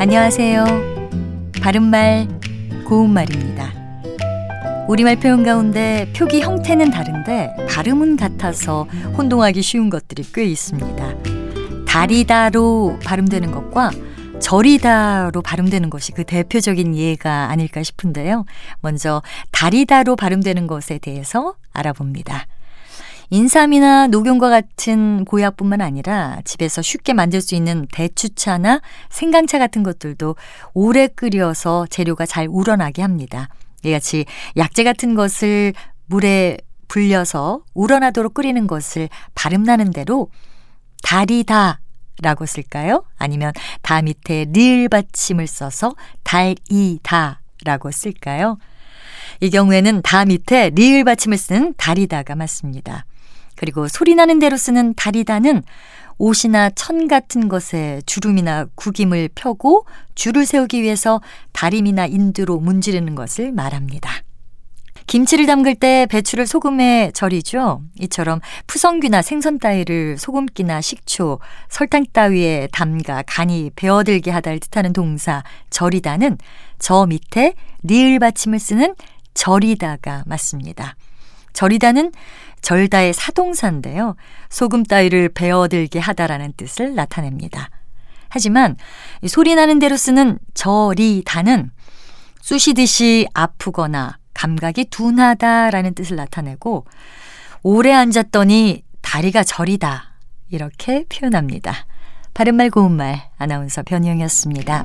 안녕하세요. 바른말, 고운말입니다. 우리말 표현 가운데 표기 형태는 다른데 발음은 같아서 혼동하기 쉬운 것들이 꽤 있습니다. 다리다로 발음되는 것과 절이다로 발음되는 것이 그 대표적인 예가 아닐까 싶은데요. 먼저 다리다로 발음되는 것에 대해서 알아봅니다. 인삼이나 녹용과 같은 보약뿐만 아니라 집에서 쉽게 만들 수 있는 대추차나 생강차 같은 것들도 오래 끓여서 재료가 잘 우러나게 합니다. 이같이 약재 같은 것을 물에 불려서 우러나도록 끓이는 것을 발음나는 대로 달이다 라고 쓸까요? 아니면 다 밑에 리을 받침을 써서 달이다 라고 쓸까요? 이 경우에는 다 밑에 리을 받침을 쓰는 달이다가 맞습니다. 그리고 소리 나는 대로 쓰는 다리다는 옷이나 천 같은 것에 주름이나 구김을 펴고 줄을 세우기 위해서 다림이나 인두로 문지르는 것을 말합니다. 김치를 담글 때 배추를 소금에 절이죠. 이처럼 푸성귀나 생선 따위를 소금기나 식초, 설탕 따위에 담가 간이 배어들게 하다를 뜻하는 동사 절이다는 저 밑에 리을 받침을 쓰는 절이다가 맞습니다. 절이다는 절다의 사동사인데요. 소금 따위를 베어들게 하다라는 뜻을 나타냅니다. 하지만 소리 나는 대로 쓰는 절이다는 쑤시듯이 아프거나 감각이 둔하다라는 뜻을 나타내고 오래 앉았더니 다리가 저리다 이렇게 표현합니다. 바른말 고운말 아나운서 변희영이었습니다.